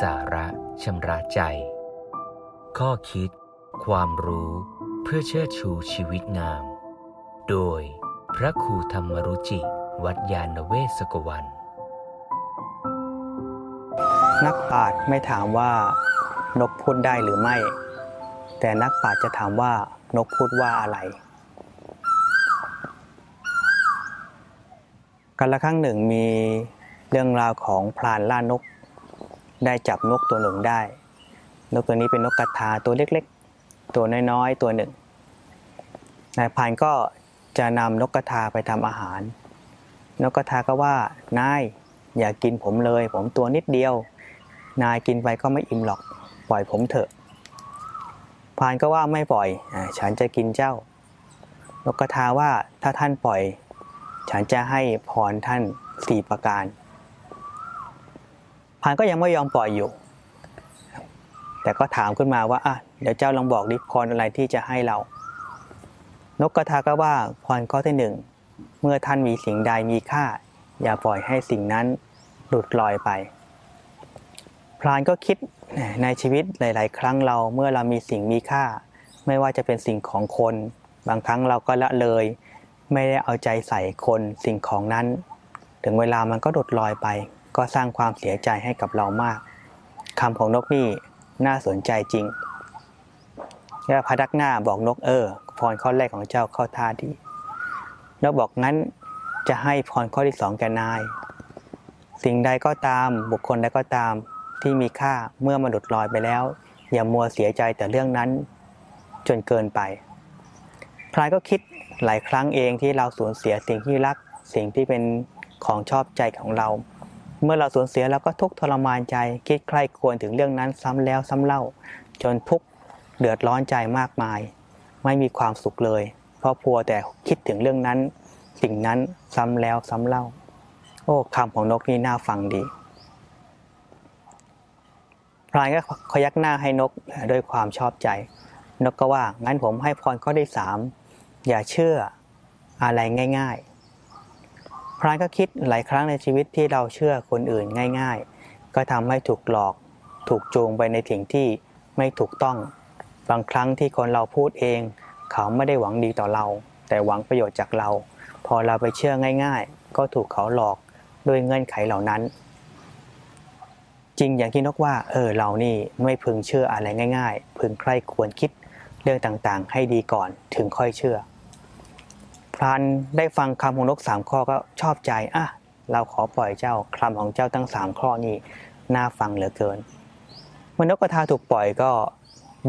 สาระชำระใจ ข้อคิด ความรู้เพื่อเชิดชูชีวิตงาม โดยพระครูธรรมรุจิ วัดยาณเวศกวัน นักปราชญ์ไม่ถามว่านกพูดได้หรือไม่ แต่นักปราชญ์จะถามว่านกพูดว่าอะไรกันละครั้งหนึ่งมีเรื่องราวของพรานล่านก ได้จับนกตัวหนึ่งได้ นกตัวนี้เป็นนกกระทาตัวเล็กๆ ตัวน้อยๆ ตัวหนึ่ง นายพานก็จะนำนกกระทาไปทำอาหาร นกกระทาก็ว่านายอย่ากินผมเลย ผมตัวนิดเดียว นายกินไปก็ไม่อิ่มหรอก ปล่อยผมเถอะ พานก็ว่าไม่ปล่อยอฉันจะกินเจ้า นกกระทาว่าถ้าท่านปล่อย ฉันจะให้พรท่านสี่ประการ พานก็ยังไม่ยอมปล่อยอยู่ แต่ก็ถามขึ้นมาว่าอะเดี๋ยวเจ้าลองบอกดิพรอะไรที่จะให้เรา นกกระทาก็ว่าพรข้อที่หนึ่งเมื่อท่านมีสิ่งใดมีค่า อย่าปล่อยให้สิ่งนั้นหลุดลอยไป พรานก็คิดในชีวิตหลาย ๆ ครั้งเราเมื่อเรามีสิ่งมีค่า ไม่ว่าจะเป็นสิ่งของคน บางครั้งเราก็ละเลย ไม่ได้เอาใจใส่คนสิ่งของนั้น ถึงเวลามันก็หลุดลอยไป ก็สร้างความเสียใจให้กับเรามากคำของนกนี่น่าสนใจจริงแล้วพดักหน้าบอกนกเออ พรข้อแรกของเจ้าเข้าท่าดีนกบอกงั้นจะให้พรข้อที่สองแกนาย สิ่งใดก็ตามบุคคลใดก็ตามที่มีค่าเมื่อมันหลุดลอยไปแล้ว อย่ามัวเสียใจแต่เรื่องนั้น จนเกินไปพลายก็คิดหลายครั้งเองที่เราสูญเสียสิ่งที่รักสิ่งที่เป็นของชอบใจของเรา เมื่อเราสูญเสียเราก็ทุกทรมานใจ คิดใคร่ควรถึงเรื่องนั้นซ้ำแล้วซ้ำเล่า จนทุกข์เดือดร้อนใจมากมาย ไม่มีความสุขเลย เพราะพัวแต่คิดถึงเรื่องนั้น สิ่งนั้นซ้ำแล้วซ้ำเล่า โอ้คำของนกนี่น่าฟังดีพลายก็ขยักหน้าให้นกด้วยความชอบใจ นกก็ว่างั้นผมให้พรข้อที่สามอย่าเชื่ออะไรง่าย ๆ พรานก็คิดหลายครั้งในชีวิตที่เราเชื่อคนอื่นง่าย ๆ ก็ทำให้ถูกหลอกถูกจูงไปในสิ่งที่ไม่ถูกต้อง บางครั้งที่คนเราพูดเอง เขาไม่ได้หวังดีต่อเรา แต่หวังประโยชน์จากเรา พอเราไปเชื่อง่าย ๆ ก็ถูกเขาหลอกด้วยเงื่อนไขเหล่านั้น จริงอย่างที่นกว่า เออเรานี่ไม่พึงเชื่ออะไรง่าย ๆ พึงใคร่ควรคิดเรื่องต่างๆ ให้ดีก่อนถึงค่อยเชื่อ รานได้ฟังคำของนกสามข้อก็ชอบใจอะเราขอปล่อยเจ้าคำของเจ้าทั้งสามข้อนี้น่าฟังเหลือเกิน เมื่อนกกระทาถูกปล่อยก็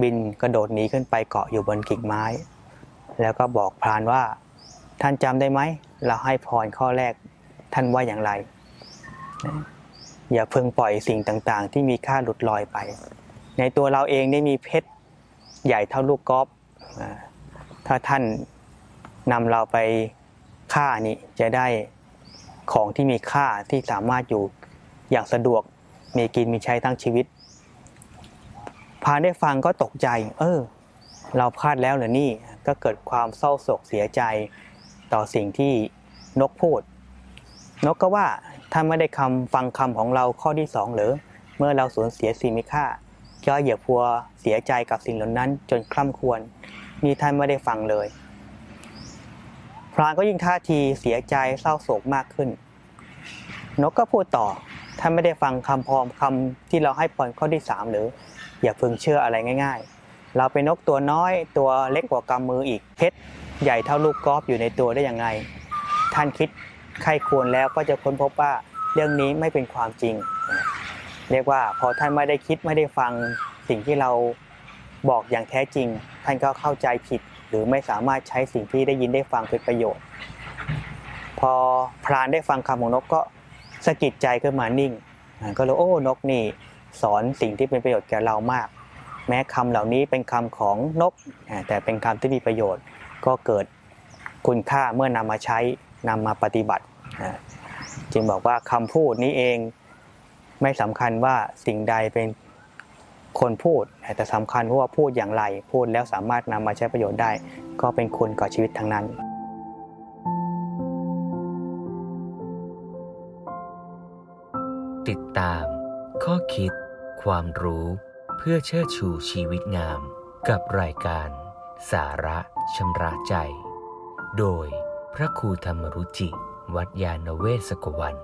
บินกระโดดหนีขึ้นไปเกาะอยู่บนกิ่งไม้ แล้วก็บอกพรานว่า ท่านจำได้ไหม เราให้พรข้อแรกท่านว่าอย่างไร อย่าเพิ่งปล่อยสิ่งต่างๆ ที่มีค่าหลุดลอยไป ในตัวเราเองได้มีเพชรใหญ่เท่าลูกกอล์ฟถ้าท่าน นำเราไปฆ่านี่จะได้ของที่มีค่าที่สามารถอยู่อย่างสะดวกมีกินมีใช้ทั้งชีวิต พาได้ฟังก็ตกใจ เออ เราพลาดแล้วเหรอนี่ก็เกิดความเศร้าโศกเสียใจต่อสิ่งที่นกพูด นกก็ว่าถ้าไม่ได้คำฟังคำของเราข้อที่สองหรือเมื่อเราสูญเสียสิ่งมีค่าก็อย่าพัวเสียใจกับสิ่งเหล่านั้นจนคล่ำควรมีท่านไม่ได้ฟังเลย พรานก็ยิ่งท่าทีเสียใจเศร้าโศกมากขึ้น นกก็พูดต่อท่านไม่ได้ฟังคำพรมคำที่เราให้พรข้อที่สามหรือ อย่าพิ่งเชื่ออะไรง่าย ๆ เราเป็นนกตัวน้อยตัวเล็กกว่ากำมืออีกเพชรใหญ่เท่าลูกกอล์ฟอยู่ในตัวได้ยังไงท่านคิดใครควรแล้วก็จะค้นพบว่าเรื่องนี้ไม่เป็นความจริง เรียกว่าพอท่านไม่ได้คิดไม่ได้ฟังสิ่งที่เราบอกอย่างแท้จริง ท่านก็เข้าใจผิด หรือไม่สามารถใช้สิ่งที่ได้ยินได้ฟังเป็นประโยชน์ พอพรานได้ฟังคำของนกก็สะกิดใจขึ้นมานิ่ง ก็เลยโอ้นกนี่สอนสิ่งที่เป็นประโยชน์แก่เรามาก แม้คำเหล่านี้เป็นคำของนก แต่เป็นคำที่มีประโยชน์ ก็เกิดคุณค่าเมื่อนำมาใช้นำมาปฏิบัติ จึงบอกว่าคำพูดนี้เองไม่สำคัญว่าสิ่งใดเป็น คนพูด แต่สำคัญว่าพูดอย่างไร พูดแล้วสามารถนำมาใช้ประโยชน์ได้ ก็เป็นคุณก่อชีวิตทั้งนั้นติดตาม ข้อคิด ความรู้เพื่อเชิดชูชีวิตงาม กับรายการ สาระชำระใจ โดยพระครูธรรมรุจิ วัดยาณเวศกวัน